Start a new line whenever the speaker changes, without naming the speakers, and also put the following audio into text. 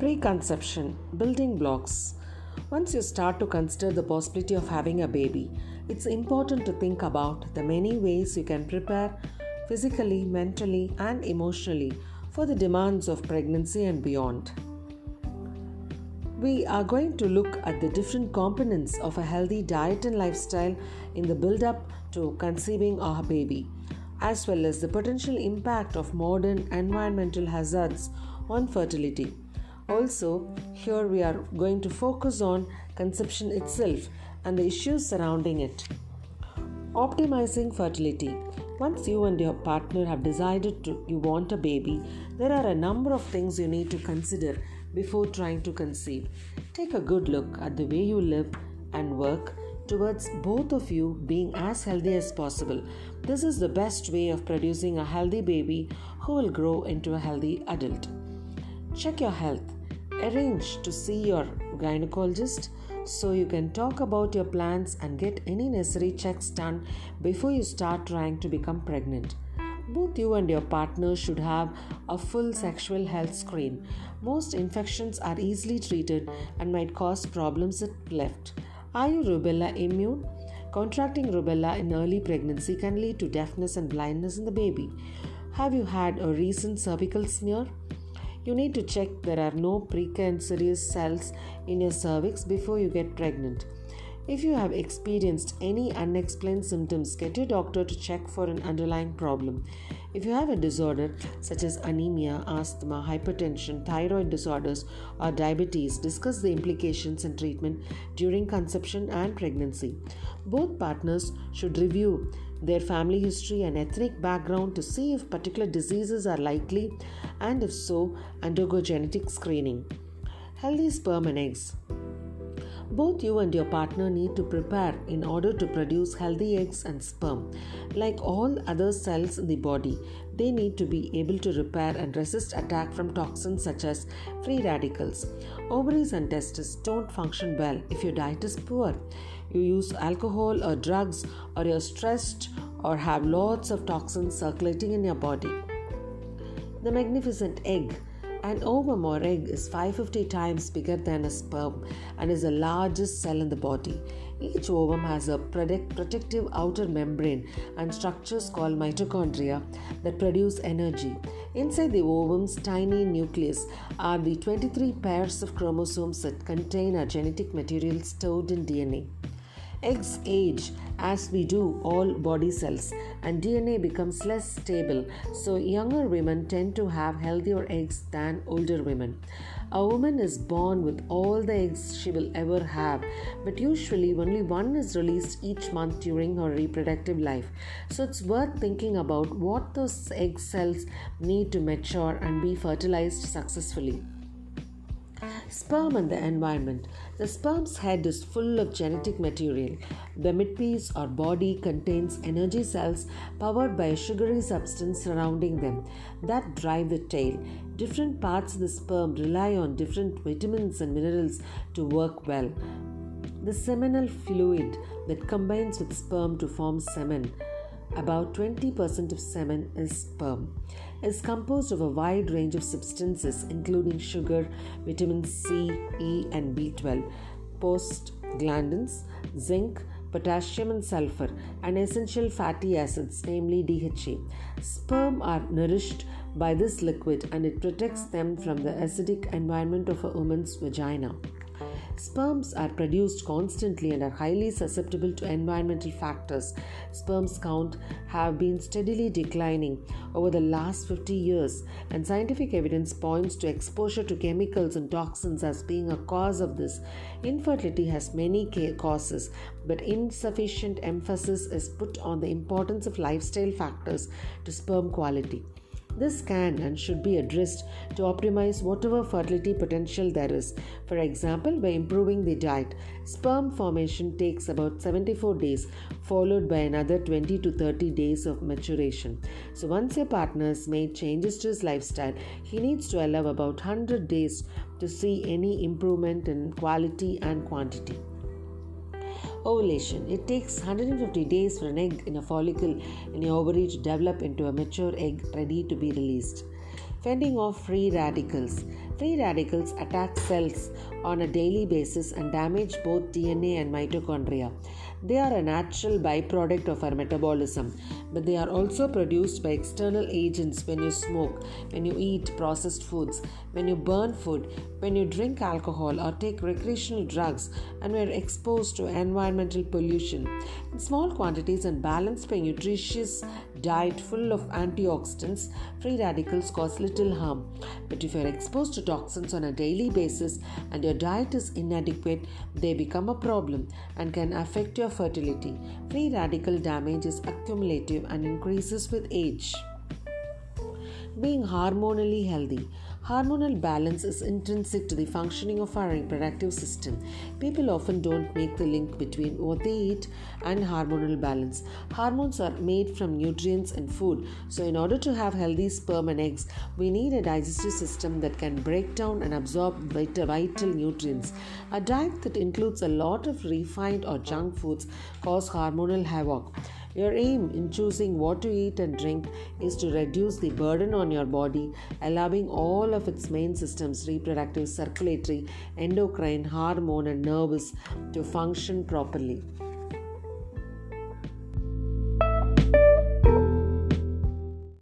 Preconception Building Blocks. Once you start to consider the possibility of having a baby, it's important to think about the many ways you can prepare physically, mentally, and emotionally for the demands of pregnancy and beyond. We are going to look at the different components of a healthy diet and lifestyle in the build up to conceiving a baby, as well as the potential impact of modern environmental hazards on fertility. Also, here we are going to focus on conception itself and the issues surrounding it. Optimizing fertility. Once you and your partner have decided to you want a baby, there are a number of things you need to consider before trying to conceive. Take a good look at the way you live and work towards both of you being as healthy as possible. This is the best way of producing a healthy baby who will grow into a healthy adult. Check your health arrange to see your gynecologist so you can talk about your plans and get any necessary checks done before you start trying to become pregnant. Both you and your partner should have a full sexual health screen. Most infections are easily treated and might cause problems if left. Are you rubella immune? Contracting rubella in early pregnancy can lead to deafness and blindness in the baby. Have you had a recent cervical smear? You need to check there are no precancerous cells in your cervix before you get pregnant. If you have experienced any unexplained symptoms, get your doctor to check for an underlying problem. If you have a disorder such as anemia, asthma, hypertension, thyroid disorders, or diabetes, discuss the implications and treatment during conception and pregnancy. Both partners should review their family history and ethnic background to see if particular diseases are likely and if so, undergo genetic screening. Healthy sperm and eggs. Both you and your partner need to prepare in order to produce healthy eggs and sperm. Like all other cells in the body, they need to be able to repair and resist attack from toxins such as free radicals. Ovaries and testes don't function well if your diet is poor. You use alcohol or drugs, or you're stressed or have lots of toxins circulating in your body. The magnificent egg an ovum or egg is 550 times bigger than a sperm and is the largest cell in the body. Each ovum has a protective outer membrane and structures called mitochondria that produce energy. Inside the ovum's tiny nucleus are the 23 pairs of chromosomes that contain our genetic material stored in DNA. Eggs age as we do all body cells, and DNA becomes less stable, so younger women tend to have healthier eggs than older women. A woman is born with all the eggs she will ever have, but usually only one is released each month during her reproductive life. So it's worth thinking about what those egg cells need to mature and be fertilized successfully. Sperm and the environment. The sperm's head is full of genetic material. The midpiece or body contains energy cells powered by a sugary substance surrounding them that drive the tail. Different parts of the sperm rely on different vitamins and minerals to work well. The seminal fluid that combines with sperm to form semen about 20% of semen is sperm is composed of a wide range of substances including sugar, vitamin C, E, and B12, prostaglandins, zinc, potassium and sulfur, and essential fatty acids, namely DHA. Sperm are nourished by this liquid and it protects them from the acidic environment of a woman's vagina. Sperms are produced constantly and are highly susceptible to environmental factors. Sperms count have been steadily declining over the last 50 years, and scientific evidence points to exposure to chemicals and toxins as being a cause of this. Infertility has many causes, but insufficient emphasis is put on the importance of lifestyle factors to sperm quality. This can and should be addressed to optimize whatever fertility potential there is. For example, by improving the diet, sperm formation takes about 74 days, followed by another 20 to 30 days of maturation. So, once your partner has made changes to his lifestyle, he needs to allow about 100 days to see any improvement in quality and quantity. Ovulation. It takes 150 days for an egg in a follicle in your ovary to develop into a mature egg ready to be released. fending off free radicals. Free radicals attack cells on a daily basis and damage both DNA and mitochondria. They are a natural byproduct of our metabolism, but they are also produced by external agents when you smoke, when you eat processed foods, when you burn food, when you drink alcohol or take recreational drugs, and when exposed to environmental pollution. In small quantities and balanced by nutritious diet full of antioxidants, free radicals cause little harm. But if you're exposed to toxins on a daily basis and your diet is inadequate, they become a problem and can affect your fertility. Free radical damage is accumulative and increases with age. Being hormonally healthy. Hormonal balance is intrinsic to the functioning of our reproductive system. People often don't make the link between what they eat and hormonal balance. Hormones are made from nutrients and food, so, in order to have healthy sperm and eggs, we need a digestive system that can break down and absorb vital nutrients. A diet that includes a lot of refined or junk foods cause hormonal havoc. Your aim in choosing what to eat and drink is to reduce the burden on your body, allowing all of its main systems reproductive, circulatory, endocrine, hormone, and nervous to function properly.